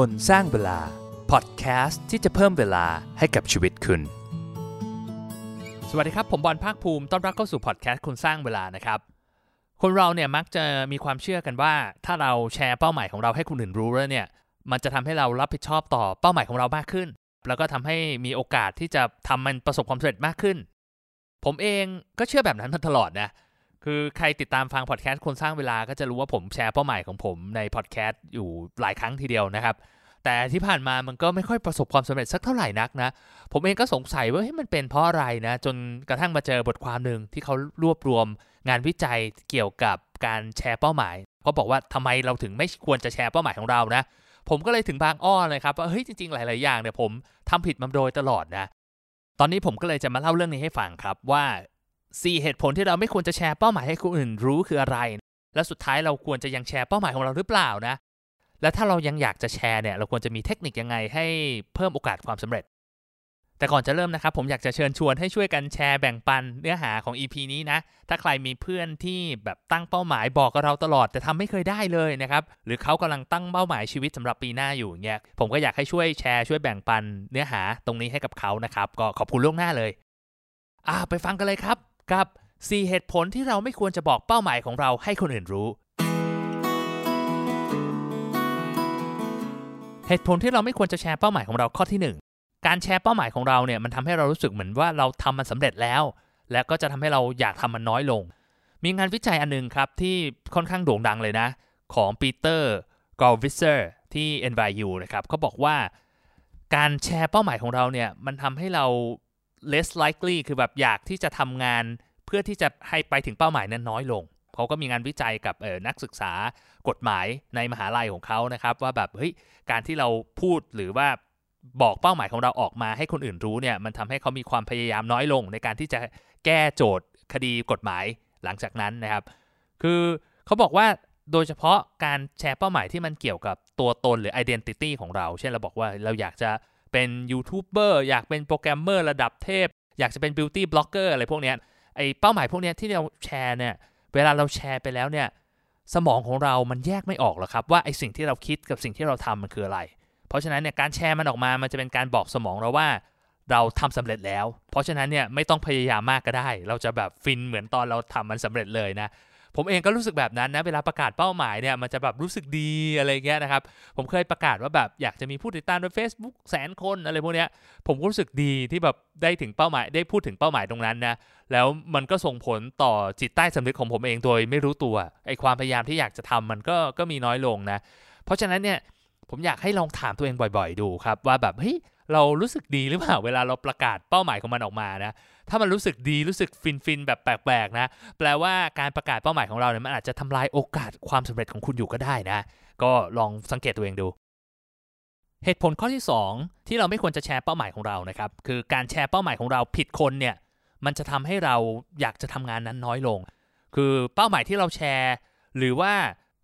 คนสร้างเวลา พอดแคสต์ที่จะเพิ่มเวลาให้กับชีวิตคุณ สวัสดีครับ ผมบอลภาคภูมิต้อนรับเข้าสู่พอดแคสต์คนสร้างเวลานะครับ คนเราเนี่ยมักจะมีความเชื่อกันว่า ถ้าเราแชร์เป้าหมายของเราให้คนอื่นรู้แล้วเนี่ย มันจะทำให้เรารับผิดชอบต่อเป้าหมายของเรามากขึ้น แล้วก็ทำให้มีโอกาสที่จะทำมันประสบความสำเร็จมากขึ้น ผมเองก็เชื่อแบบนั้นมาตลอดนะ คือใครติดตามฟังพอดแคสต์คนสร้างเวลาก็จะรู้ว่าผมแชร์เป้าหมายของผมในพอดแคสต์อยู่หลายครั้งทีเดียวนะครับ แต่ที่ผ่านมามันก็ไม่ค่อยประสบความสำเร็จสักเท่าไหร่นักนะ ผมเองก็สงสัยว่าเฮ้ยมันเป็นเพราะอะไรนะ จนกระทั่งมาเจอบทความหนึ่งที่เขารวบรวมงานวิจัยเกี่ยวกับการแชร์เป้าหมายเขาบอกว่าทำไมเราถึงไม่ควรจะแชร์เป้าหมายของเรานะ ผมก็เลยถึงบางอ้อเลยครับว่าเฮ้ยจริงๆหลายๆอย่างเนี่ยผมทำผิดมาโดยตลอดนะตอนนี้ผมก็เลยจะมาเล่าเรื่องนี้ให้ฟังครับว่า 4 เหตุผลที่เราไม่ควรจะแชร์เป้าหมายให้คนอื่นรู้คืออะไร และสุดท้ายเราควรจะยังแชร์เป้าหมายของเราหรือเปล่านะ และถ้าเรายังอยากจะแชร์เนี่ยเราควรจะมีเทคนิคยังไงให้เพิ่มโอกาสความสำเร็จ แต่ก่อนจะเริ่มนะครับผมอยากจะเชิญชวนให้ช่วยกันแชร์แบ่งปันเนื้อหาของ EP นี้นะ ถ้าใครมีเพื่อนที่แบบตั้งเป้าหมายบอกกับเราตลอด แต่ทำไม่เคยได้เลยนะครับหรือเขากำลังตั้งเป้าหมายชีวิตสำหรับปีหน้าอยู่เนี่ยผมก็อยากให้ช่วยแชร์ช่วยแบ่งปันเนื้อหาตรงนี้ให้กับเขานะครับก็ขอบคุณล่วงหน้าเลยอ่าไปฟังกันเลยครับ กับ 4 เหตุผลที่เราไม่ควรจะบอกเป้าหมายของเราให้คนอื่นรู้ เหตุผลที่เราไม่ควรจะแชร์เป้าหมายของเราข้อที่ 1 การแชร์เป้าหมายของเราเนี่ยมันทำให้เรารู้สึกเหมือนว่าเราทำมันสำเร็จแล้ว และก็จะทำให้เราอยากทำมันน้อยลง มีงานวิจัยอันนึงครับที่ค่อนข้างโด่งดังเลยนะ ของ Peter Gollwitzer ที่ NYU นะครับเขาบอกว่าการแชร์เป้าหมายของเราเนี่ยมันทำให้เรา less likely คือแบบอยากที่จะทำงานเพื่อที่จะให้ไปถึงเป้าหมายนั้นน้อยลง เขาก็มีงานวิจัยกับนักศึกษากฎหมายในมหาลัยของเขานะครับ ว่าแบบเฮ้ยการที่เราพูดหรือว่าบอกเป้าหมายของเราออกมาให้คนอื่นรู้เนี่ยมันทำให้เขามีความพยายามน้อยลง ในการที่จะแก้โจทย์คดีกฎหมายหลังจากนั้นนะครับ คือเขาบอกว่าโดยเฉพาะการแชร์เป้าหมายที่มันเกี่ยวกับตัวตนหรือ identity ของเรา เช่นเราบอกว่าเราอยากจะ เป็นยูทูบเบอร์อยากเป็นโปรแกรมเมอร์ระดับเทพ อยากจะเป็น beauty blogger อะไรพวกเนี้ยไอเป้าหมายพวกเนี้ยที่เราแชร์เนี่ยเวลาเราแชร์ไปแล้วเนี่ยสมองของเรามันแยกไม่ออกหรอกครับว่าไอสิ่งที่เราคิดกับสิ่งที่เราทำมันคืออะไร เพราะฉะนั้นเนี่ยการแชร์มันออกมามันจะเป็นการบอกสมองเราว่าเราทำสำเร็จแล้ว เพราะฉะนั้นเนี่ยไม่ต้องพยายามมากก็ได้ เราจะแบบฟินเหมือนตอนเราทำมันสำเร็จเลยนะ ผมเองก็รู้สึกแบบนั้นนะเวลาประกาศเป้าหมายเนี่ยมันจะแบบรู้สึกดีอะไรเงี้ยนะครับ ผมเคยประกาศว่าแบบอยากจะมีผู้ติดตามใน Facebook แสนคนอะไรพวกเนี้ยผมก็รู้สึกดีที่แบบได้ถึงเป้าหมายได้พูดถึงเป้าหมายตรงนั้นนะแล้วมันก็ส่งผลต่อจิตใต้สำนึกของผมเองโดยไม่รู้ตัวไอ้ความพยายามที่อยากจะทำมันก็ก็มีน้อยลงนะ เพราะฉะนั้นเนี่ยผมอยากให้ลองถามตัวเองบ่อย ๆ ดูครับว่าแบบเฮ้ยเรารู้สึกดีหรือเปล่าเวลาเราประกาศเป้าหมายของมันออกมานะ ถ้ามันรู้สึกดีรู้สึกฟินฟินแบบแปลกๆนะ แปลว่าการประกาศเป้าหมายของเราเนี่ยมันอาจจะทำลายโอกาสความสำเร็จของคุณอยู่ก็ได้นะ ก็ลองสังเกตตัวเองดู เหตุผลข้อที่ 2 ที่เราไม่ควรจะแชร์เป้าหมายของเรานะครับคือการแชร์เป้าหมายของเราผิดคนเนี่ยมันจะทำให้เราอยากจะทำงานนั้นน้อยลง คือเป้าหมายที่เราแชร์ หรือว่า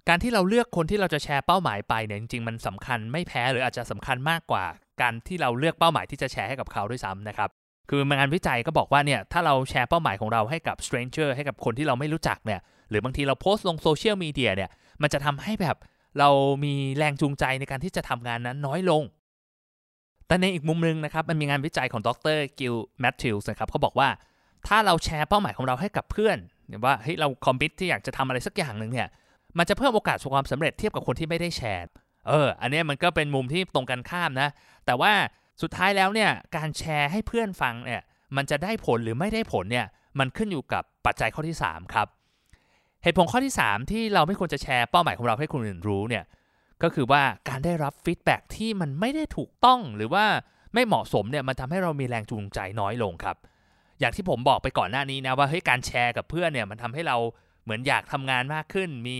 การที่เราเลือกคนที่เราจะแชร์เป้าหมายไปเนี่ยจริงๆมันสำคัญไม่แพ้หรืออาจจะสำคัญมากกว่า การที่เราเลือกเป้าหมายที่จะแชร์ให้กับเขาด้วยซ้ำนะครับ คืองานวิจัยก็บอกว่าเนี่ยถ้าเราแชร์เป้าหมายของเราให้กับ stranger ให้กับคนที่เราไม่รู้จักเนี่ยหรือบางทีเราโพสต์ลงโซเชียลมีเดียเนี่ยมันจะทำให้แบบเรามีแรงจูงใจในการที่จะทำงานนั้นน้อยลง แต่ในอีกมุมนึงนะครับมันมีงานวิจัยของดรกิลแมทธิวส์นะครับเขาบอกว่าถ้าเราแชร์เป้าหมายของเราให้กับเพื่อนว่าเฮ้ยเราคอมมิตที่อยากจะทำอะไรสักอย่างหนึ่งเนี่ยมันจะเพิ่มโอกาสความสำเร็จเทียบกับคนที่ไม่ได้แชร์ เออ อันนี้มันก็เป็นมุมที่ตรงกันข้ามนะ แต่ว่า สุดท้ายแล้วเนี่ยการแชร์ให้เพื่อนฟังเนี่ยมันจะได้ผลหรือไม่ได้ผลเนี่ยมันขึ้นอยู่กับปัจจัยข้อที่ 3 ครับ เหตุผลข้อที่ 3 ที่เราไม่ควรจะแชร์เป้าหมายของเราให้คนอื่นรู้เนี่ยก็คือว่าการได้รับฟีดแบ็ที่มันไม่ได้ถูกต้องหรือว่าไม่เหมาะสมเนี่ยมันทำให้เรามีแรงจูงใจน้อยลงครับ อย่างที่ผมบอกไปก่อนหน้านี้นะว่าเฮ้ยการแชร์กับเพื่อนเนี่ยมันทำให้เราเหมือนอยากทำงานมากขึ้น มี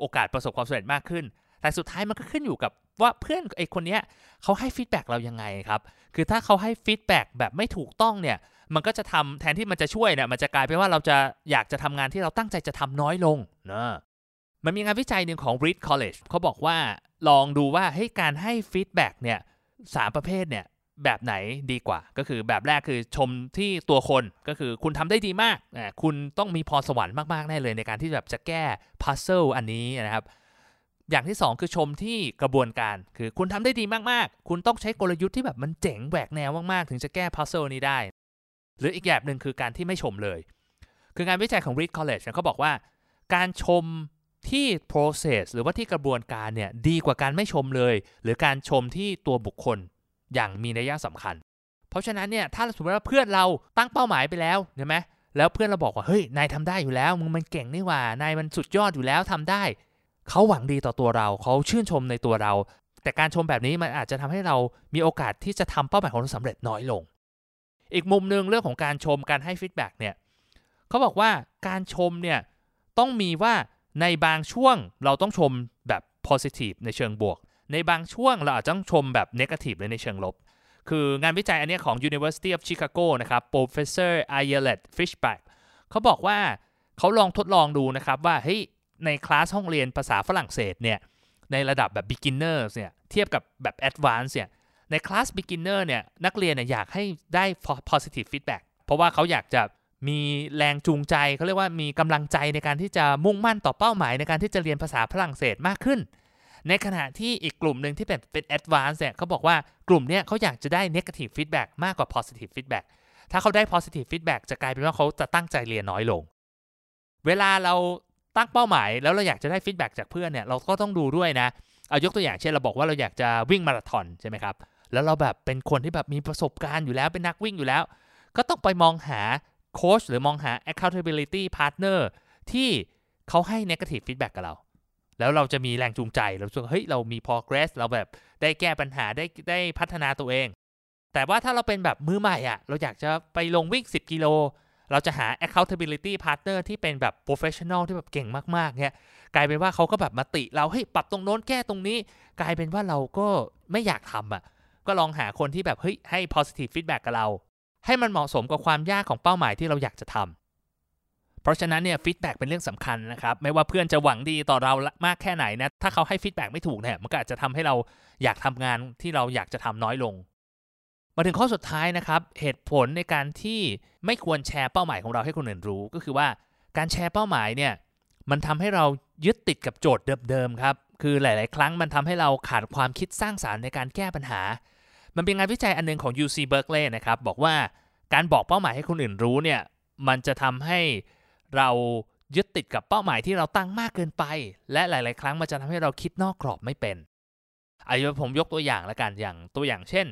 โอกาสประสบความสำเร็จมากขึ้น แต่สุดท้ายมันก็ขึ้นอยู่กับ ว่าเพื่อนไอ้คนเนี้ยเขาให้ feedback เรายังไงครับ คือถ้าเขาให้ feedback แบบไม่ถูกต้องเนี่ยมันก็จะทำแทนที่มันจะช่วยเนี่ยมันจะกลายเป็นว่าเราจะอยากจะทำงานที่เราตั้งใจจะทำน้อยลงนะมันมีงานวิจัยหนึ่งของ Reed College เขาบอกว่าลองดูว่าให้การให้ feedback เนี่ยสามประเภทเนี่ยแบบไหนดีกว่า ก็คือแบบแรกคือชมที่ตัวคนก็คือคุณทำได้ดีมากคุณต้องมีพรสวรรค์มากๆแน่เลยในการที่แบบจะแก้พัซเซิลอันนี้นะครับ อย่างที่ 2 คือชมที่กระบวนการ คือคุณทำได้ดีมากๆ คุณต้องใช้กลยุทธ์ที่แบบมันเจ๋งแหวกแนวมากๆ ถึงจะแก้พัซเซิลนี้ได้ หรืออีกแบบหนึ่งคือการที่ไม่ชมเลย คืองานวิจัยของ Reed College เขาบอกว่า การชมที่ process หรือว่าที่กระบวนการเนี่ยดีกว่าการไม่ชมเลย หรือการชมที่ตัวบุคคลอย่างมีนัยสำคัญ เพราะฉะนั้นเนี่ยถ้าสมมติว่าเพื่อนเราตั้งเป้าหมายไปแล้วใช่ไหมแล้วเพื่อนเราบอกว่าเฮ้ยนายทำได้อยู่แล้วมึงมันเก่งนี่หว่านายมันสุดยอดอยู่แล้วทำได้ เขาหวังดีต่อตัวเราเขาชื่นชมในตัวเรา แต่การชมแบบนี้มันอาจจะทำให้เรามีโอกาสที่จะทำเป้าหมายของเราสำเร็จน้อยลง อีกมุมหนึ่งเรื่องของการชมการให้ feedback เนี่ยเขาบอกว่าการชมเนี่ยต้องมีว่าในบางช่วงเราต้องชมแบบ positive ในเชิงบวก ในบางช่วงเราอาจจะต้องชมแบบ negative เลยในเชิงลบ คืองานวิจัยอันนี้ของ University of Chicago นะครับ Professor Ayelet Fishback เขาบอกว่าเขาลองทดลองดูนะครับว่าเฮ้ย ในคลาสห้องเรียนภาษาฝรั่งเศสเนี่ยในระดับแบบ beginners เนี่ยเทียบกับแบบ advanced เนี่ยในคลาส beginner เนี่ยนักเรียนเนี่ยอยากให้ได้ positive feedback เพราะว่าเขาอยากจะมีแรงจูงใจเขาเรียกว่ามีกำลังใจในการที่จะมุ่งมั่นต่อเป้าหมายในการที่จะเรียนภาษาฝรั่งเศสมากขึ้น ในขณะที่อีกกลุ่มหนึ่งที่เป็นเป็น advanced เนี่ยเขาบอกว่ากลุ่มเนี้ยเขาอยากจะได้ negative feedback มากกว่า positive feedback ถ้าเขาได้ positive feedback จะกลายเป็นว่าเขาจะตั้งใจเรียนน้อยลง เวลาเรา ตั้งเป้าหมาย แล้วเราอยากจะได้ฟีดแบ็จากเพื่อนเนี่ยเราก็ต้องดูด้วยนะเอายกตัวอย่างเช่นเราบอกว่าเราอยากจะวิ่งมาราธอนใช่ไหมครับแล้วเราแบบเป็นคนที่แบบมีประสบการณ์อยู่แล้วเป็นนักวิ่งอยู่แล้ว ก็ต้องไปมองหาโค้ชหรือมองหา accountability partner ที่เขาให้ negative feedback กับเรา แล้วเราจะมีแรงจูงใจ เราสึกเฮ้ยเรามี progress เราแบบได้แก้ปัญหาได้ได้พัฒนาตัวเอง แต่ว่าถ้าเราเป็นแบบมือใหม่อะ่ะ เราอยากจะไปลงวิ่ง 10 กิโล เราจะหา accountability partner ที่เป็นแบบ professional ที่แบบเก่งมากๆเนี่ยกลายเป็นว่าเขาก็แบบมาติเราเฮ้ยปรับตรงโน้นแก้ตรงนี้ กลายเป็นว่าเราก็ไม่อยากทำอะก็ลองหาคนที่แบบเฮ้ยให้ positive feedback กับเรา ให้มันเหมาะสมกับความยากของเป้าหมายที่เราอยากจะทำเพราะฉะนั้นเนี่ย feedback เป็นเรื่องสำคัญนะครับ ไม่ว่าเพื่อนจะหวังดีต่อเรามากแค่ไหนนะถ้าเขาให้ feedback ไม่ถูกเนี่ยมันก็อาจจะทำให้เราอยากทำงานที่เราอยากจะทำน้อยลง มาถึงข้อสุดท้ายนะครับ เหตุผลในการที่ไม่ควรแชร์เป้าหมายของเราให้คนอื่นรู้ ก็คือว่าการแชร์เป้าหมายเนี่ยมันทำให้เรายึดติดกับโจทย์เดิมๆครับ คือหลาย ๆ ครั้งมันทำให้เราขาดความคิดสร้างสรรค์ในการแก้ปัญหา มันเป็นงานวิจัยอันนึงของ UC Berkeley นะครับ บอกว่าการบอกเป้าหมายให้คนอื่นรู้เนี่ยมันจะทำให้เรายึดติดกับเป้าหมายที่เราตั้งมากเกินไป และหลาย ๆ ครั้งมันจะทำให้เราคิดนอกกรอบไม่เป็นอายุผมยกตัวอย่างละกันอย่างตัวอย่างเช่น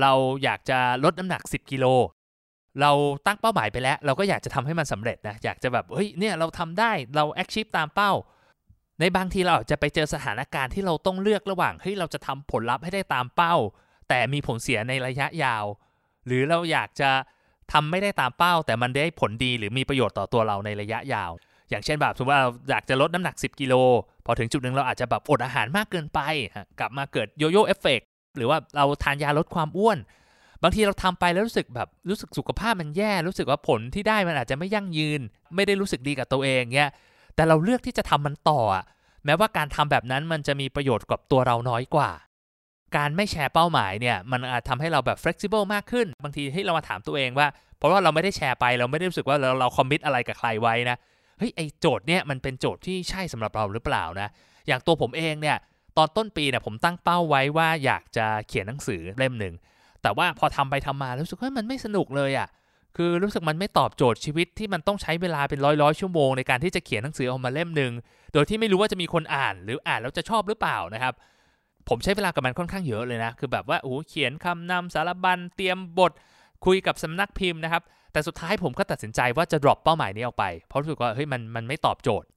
เราอยากจะลดน้ำหนัก 10 กิโล เราตั้งเป้าหมายไปแล้ว เราก็อยากจะทำให้มันสำเร็จนะ อยากจะแบบเฮ้ยเนี่ยเราทำได้เราแอคชีพตามเป้า ในบางทีเราอาจจะไปเจอสถานการณ์ที่เราต้องเลือกระหว่างเฮ้ยเราจะทำผลลัพธ์ให้ได้ตามเป้า แต่มีผลเสียในระยะยาว หรือเราอยากจะทำไม่ได้ตามเป้า แต่มันได้ผลดีหรือมีประโยชน์ต่อตัวเราในระยะยาว อย่างเช่นแบบสมมติว่าอยากจะลดน้ำหนัก 10 กิโล พอถึงจุดหนึ่งเราอาจจะแบบอดอาหารมากเกินไป กลับมาเกิดโยโย่เอฟเฟก หรือว่าเราทานยาลดความอ้วน บางทีเราทำไปแล้วรู้สึกแบบรู้สึกสุขภาพมันแย่ รู้สึกว่าผลที่ได้มันอาจจะไม่ยั่งยืน ไม่ได้รู้สึกดีกับตัวเองเงี้ยแต่เราเลือกที่จะทำมันต่อแม้ว่าการทำแบบนั้นมันจะมีประโยชน์กับตัวเราน้อยกว่า การไม่แชร์เป้าหมายเนี่ยมันอาจทำให้เราแบบ flexible มากขึ้น บางทีให้เรามาถามตัวเองว่า เพราะว่าเราไม่ได้แชร์ไปเราไม่ได้รู้สึกว่าเราเราคอมมิตอะไรกับใครไว้นะเฮ้ยไอโจทย์เนี่ยมันเป็นโจทย์ที่ใช่สำหรับเราหรือเปล่านะ อย่างตัวผมเองเนี่ย ตอนต้นปีเนี่ยผมตั้งเป้าไว้ว่าอยากจะเขียนหนังสือเล่มหนึ่ง แต่ว่าพอทำไปทำมารู้สึกว่ามันไม่สนุกเลยอะ่ะ คือรู้สึกมันไม่ตอบโจทย์ชีวิตที่มันต้องใช้เวลาเป็นร้อยร้อยชั่วโมงในการที่จะเขียนหนังสือออกมาเล่มหนึ่ง โดยที่ไม่รู้ว่าจะมีคนอ่าน หรืออ่านแล้วจะชอบหรือเปล่านะครับ ผมใช้เวลากับมันค่อนข้างเยอะเลยนะ คือแบบว่าโอ้เขียนคำนำสารบัญเตรียมบท คุยกับสำนักพิมพ์นะครับ แต่สุดท้ายผมก็ตัดสินใจว่าจะ drop เป้าหมายนี้ออกไป เพราะรู้สึกว่าเฮ้ยมันมันไม่ตอบโจทย์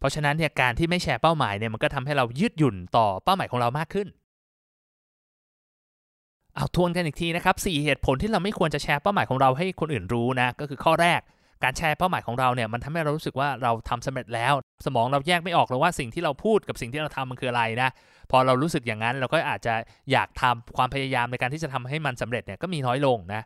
เพราะฉะนั้นเนี่ยการที่ไม่แชร์เป้าหมายเนี่ยมันก็ทำให้เรายืดหยุ่นต่อเป้าหมายของเรามากขึ้น เอาทวนกันอีกทีนะครับ4เหตุผลที่เราไม่ควรจะแชร์เป้าหมายของเราให้คนอื่นรู้นะก็คือข้อแรกการแชร์เป้าหมายของเราเนี่ยมันทำให้เรารู้สึกว่าเราทำสำเร็จแล้ว สมองเราแยกไม่ออกเลยว่าสิ่งที่เราพูดกับสิ่งที่เราทำมันคืออะไรนะพอเรารู้สึกอย่างนั้นเราก็อาจจะอยากทำความพยายามในการที่จะทำให้มันสำเร็จเนี่ยก็มีน้อยลงนะ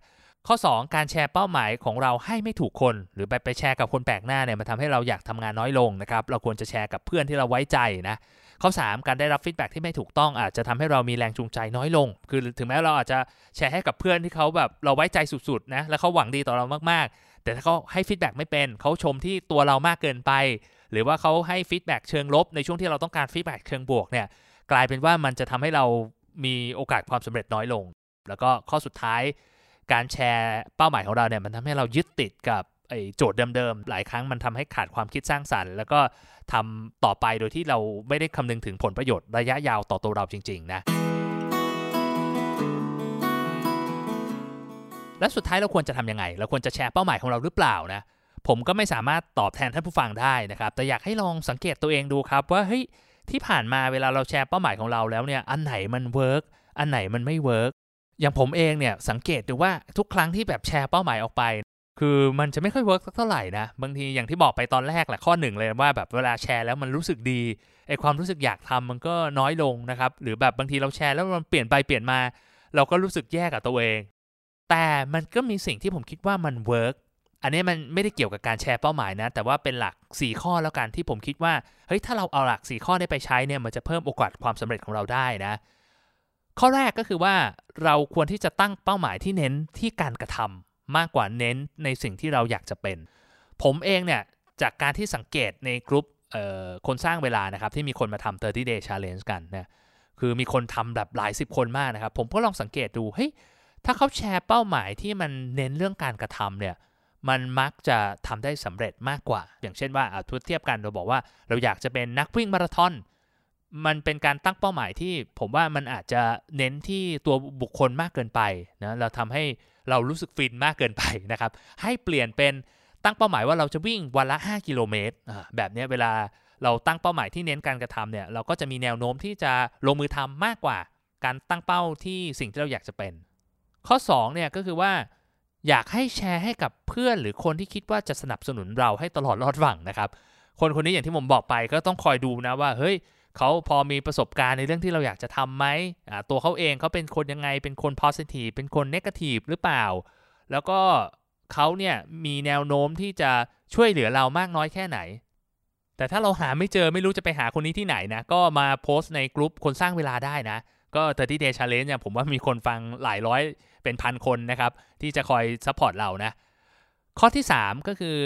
ข้อ 2 การแชร์เป้าหมายของเราให้ไม่ถูกคน หรือไปไปแชร์กับคนแปลกหน้าเนี่ยมันทำให้เราอยากทำงานน้อยลงนะครับเราควรจะแชร์กับเพื่อนที่เราไว้ใจนะข้อ 3 การได้รับฟีดแบ็ที่ไม่ถูกต้องอาจจะทำให้เรามีแรงจูงใจน้อยลง คือถึงแม้เราอาจจะแชร์ให้กับเพื่อนที่เขาแบบเราไว้ใจสุดๆนะแล้วเขาหวังดีต่อเรามากๆ แต่ถ้าเขาให้ feedback ไม่เป็นเขาชมที่ตัวเรามากเกินไป หรือว่าเขาให้ feedback เชิงลบในช่วงที่เราต้องการ feedback เชิงบวกเนี่ยกลายเป็นว่ามันจะทำให้เรามีโอกาสความสำเร็จน้อยลง แล้วก็ข้อสุดท้าย การแชร์เป้าหมายของเราเนี่ยมันทำให้เรายึดติดกับไอ้โจทย์เดิมๆ หลายครั้งมันทำให้ขาดความคิดสร้างสรรค์ แล้วก็ทำต่อไปโดยที่เราไม่ได้คำนึงถึงผลประโยชน์ระยะยาวต่อตัวเราจริง ๆ นะ และสุดท้ายเราควรจะทำยังไง เราควรจะแชร์เป้าหมายของเราหรือเปล่านะ ผมก็ไม่สามารถตอบแทนท่านผู้ฟังได้นะครับ แต่อยากให้ลองสังเกตตัวเองดูครับว่าเฮ้ยที่ผ่านมาเวลาเราแชร์เป้าหมายของเราแล้วเนี่ย อันไหนมัน work อันไหนมันไม่ work อย่างผมเองเนี่ยสังเกตดูว่าทุกครั้งที่แบบแชร์เป้าหมายออกไป คือมันจะไม่ค่อย work สักเท่าไหร่นะ บางทีอย่างที่บอกไปตอนแรกแหละข้อหนึ่งเลยว่าแบบเวลาแชร์แล้วมันรู้สึกดีไอความรู้สึกอยากทำมันก็น้อยลงนะครับ หรือแบบบางทีเราแชร์แล้วมันเปลี่ยนไปเปลี่ยนมา เราก็รู้สึกแย่กับตัวเอง แต่มันก็มีสิ่งที่ผมคิดว่ามัน work อันนี้มันไม่ได้เกี่ยวกับการแชร์เป้าหมายนะ แต่ว่าเป็นหลัก 4 ข้อแล้วกันที่ผมคิดว่าเฮ้ยถ้าเราเอาหลัก 4 ข้อนี้ไปใช้เนี่ยมันจะเพิ่มโอกาสความสำเร็จของเราได้นะ ข้อแรกก็คือว่าเราควรที่จะตั้งเป้าหมายที่เน้นที่การกระทำมากกว่าเน้นในสิ่งที่เราอยากจะเป็น ผมเองเนี่ยจากการที่สังเกตในกลุ่มคนสร้างเวลานะครับที่มีคนมาทำ30 day challenge กันนะคือมีคนทำแบบหลายสิบคนมากนะครับ ผมก็ลองสังเกตดูเฮ้ยถ้าเขาแชร์เป้าหมายที่มันเน้นเรื่องการกระทำเนี่ยมันมักจะทำได้สำเร็จมากกว่า อย่างเช่นว่าทุเทียบกันเราบอกว่าเราอยากจะเป็นนักวิ่งมาราธอน มันเป็นการตั้งเป้าหมายที่ผมว่ามันอาจจะเน้นที่ตัวบุคคลมากเกินไปนะเราทำให้เรารู้สึกฟินมากเกินไปนะครับ ให้เปลี่ยนเป็นตั้งเป้าหมายว่าเราจะวิ่งวันละ 5 กิโลเมตรแบบนี้เวลาเราตั้งเป้าหมายที่เน้นการกระทำเนี่ยเราก็จะมีแนวโน้มที่จะลงมือทำมากกว่า การตั้งเป้าที่สิ่งที่เราอยากจะเป็น ข้อ2เนี่ยก็คือว่าอยากให้แชร์ให้กับเพื่อนหรือคนที่คิดว่าจะสนับสนุนเราให้ตลอดรอดฝั่งนะครับ คนคนนี้อย่างที่ผมบอกไปก็ต้องคอยดูนะว่าเฮ้ย เขาพอมีประสบการณ์ในเรื่องที่เราอยากจะทำไหมตัวเขาเองเขาเป็นคนยังไง เป็นคน positive เป็นคน negative หรือเปล่า แล้วก็เขาเนี่ยมีแนวโน้มที่จะช่วยเหลือเรามากน้อยแค่ไหน แต่ถ้าเราหาไม่เจอไม่รู้จะไปหาคนนี้ที่ไหนนะ ก็มาโพสต์ในกลุ่มคนสร้างเวลาได้นะ ก็ 30 day challenge เนี่ยผมว่ามีคนฟังหลายร้อยเป็นพันคนนะครับ ที่จะคอย support เรานะ ข้อที่ 3 ก็คือ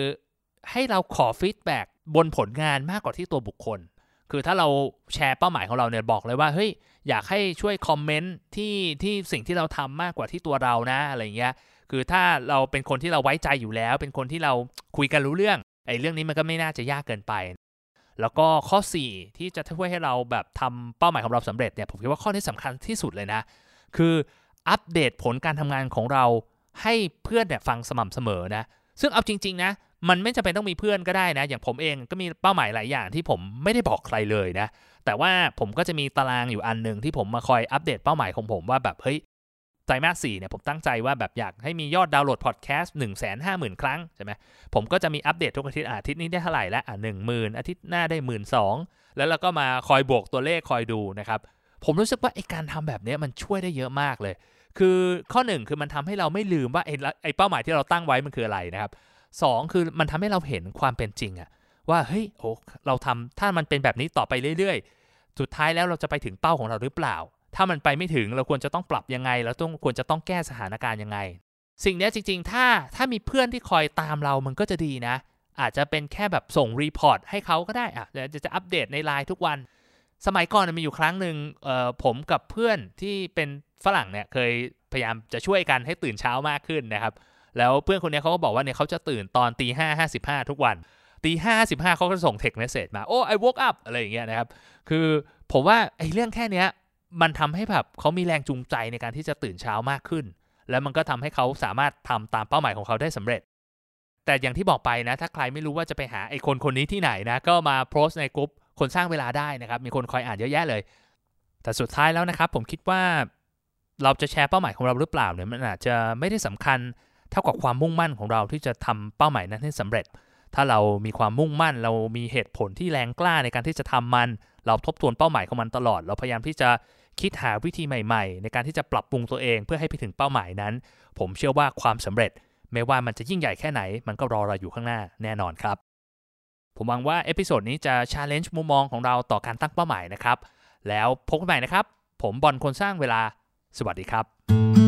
ให้เราขอ feedback บนผลงานมากกว่าที่ตัวบุคคล คือถ้าเราแชร์เป้าหมายของเราเนี่ยบอกเลยว่าเฮ้ยอยากให้ช่วย comment ที่ที่สิ่งที่เราทำมากกว่าที่ตัวเรานะอะไรเงี้ยคือถ้าเราเป็นคนที่เราไว้ใจอยู่แล้ว เป็นคนที่เราคุยกันรู้เรื่องไอ้เรื่องนี้มันก็ไม่น่าจะยากเกินไป แล้วก็ข้อ 4 ที่จะช่วยให้เราแบบทำเป้าหมายของเราสำเร็จเนี่ยผมคิดว่าข้อนี้สำคัญที่สุดเลยนะ คืออัปเดตผลการทำงานของเราให้เพื่อนเนี่ยฟังสม่ำเสมอนะซึ่งเอาจริง ๆ นะ มันไม่จำเป็นต้องมีเพื่อนก็ได้นะ อย่างผมเองก็มีเป้าหมายหลายอย่างที่ผมไม่ได้บอกใครเลยนะ แต่ว่าผมก็จะมีตารางอยู่อันหนึ่งที่ผมมาคอยอัปเดตเป้าหมายของผมว่าแบบเฮ้ยไตรมาสสี่เนี่ยผมตั้งใจว่าแบบอยากให้มียอดดาวน์โหลดพอดแคสต์หนึ่งแสนห้าหมื่นครั้งใช่ไหมผมก็จะมีอัปเดตทุกอาทิตย์อาทิตย์นี้ได้เท่าไหร่ล้วอะหนึ่งหมื่นอาทิตย์หน้าได้หมื่นสองแล้วเราก็มาคอยบวกตัวเลขคอยดูนะครับผมรู้สึกว่าไอการทำแบบนี้มันช่วยได้เยอะมากเลย คือข้อหนึ่งคือมันทำให้เราไม่ลืมว่าไอไอเป้าหมายที่เราตั้งไว้มันคืออะไรนะครับ สองคือมันทำให้เราเห็นความเป็นจริงอะว่าเฮ้ยโอ้เราทำถ้ามันเป็นแบบนี้ต่อไปเรื่อยๆ สุดท้ายแล้วเราจะไปถึงเป้าของเราหรือเปล่า ถ้ามันไปไม่ถึงเราควรจะต้องปรับยังไงเราต้องควรจะต้องแก้สถานการณ์ยังไง สิ่งนี้จริง ๆ ถ้าถ้ามีเพื่อนที่คอยตามเรามันก็จะดีนะ อาจจะเป็นแค่แบบส่ง report ให้เขาก็ได้อะจะจะอัปเดตในไลน์ทุกวัน สมัยก่อนมีอยู่ครั้งหนึ่งผมกับเพื่อนที่เป็นฝรั่งเนี่ยเคยพยายามจะช่วยกันให้ตื่นเช้ามากขึ้นนะครับ แล้วเพื่อนคนนี้เขาก็บอกว่าเนี่ยเขาจะตื่นตอนตีห้าห้าสิบห้าทุกวันตีห้าสิบห้าเขาก็ส่ง text message มาโอ้ I woke up อะไรอย่างเงี้ยนะครับ คือผมว่าไอเรื่องแค่เนี้ยมันทำให้แบบเขามีแรงจูงใจในการที่จะตื่นเช้ามากขึ้น แล้วมันก็ทำให้เขาสามารถทำตามเป้าหมายของเขาได้สำเร็จ แต่อย่างที่บอกไปนะ ถ้าใครไม่รู้ว่าจะไปหาไอคนคนนี้ที่ไหนนะ ก็มาโพสต์ในกลุ่มคนสร้างเวลาได้นะครับ มีคนคอยอ่านเยอะแยะเลย แต่สุดท้ายแล้วนะครับ ผมคิดว่าเราจะแชร์เป้าหมายของเราหรือเปล่าเนี่ยมันอาจจะไม่ได้สำคัญ เท่ากับความมุ่งมั่นของเราที่จะทำเป้าหมายนั้นให้สำเร็จ ถ้าเรามีความมุ่งมั่น เรามีเหตุผลที่แรงกล้าในการที่จะทำมัน เราทบทวนเป้าหมายของมันตลอด เราพยายามที่จะคิดหาวิธีใหม่ๆ ในการที่จะปรับปรุงตัวเองเพื่อให้ไปถึงเป้าหมายนั้น ผมเชื่อว่าความสำเร็จ ไม่ว่ามันจะยิ่งใหญ่แค่ไหน มันก็รอเราอยู่ข้างหน้าแน่นอนครับ ผมหวังว่า episode นี้จะ challenge มุมมองของเราต่อการตั้งเป้าหมายนะครับ แล้วพบกันใหม่นะครับ ผมบอลคนสร้างเวลา สวัสดีครับ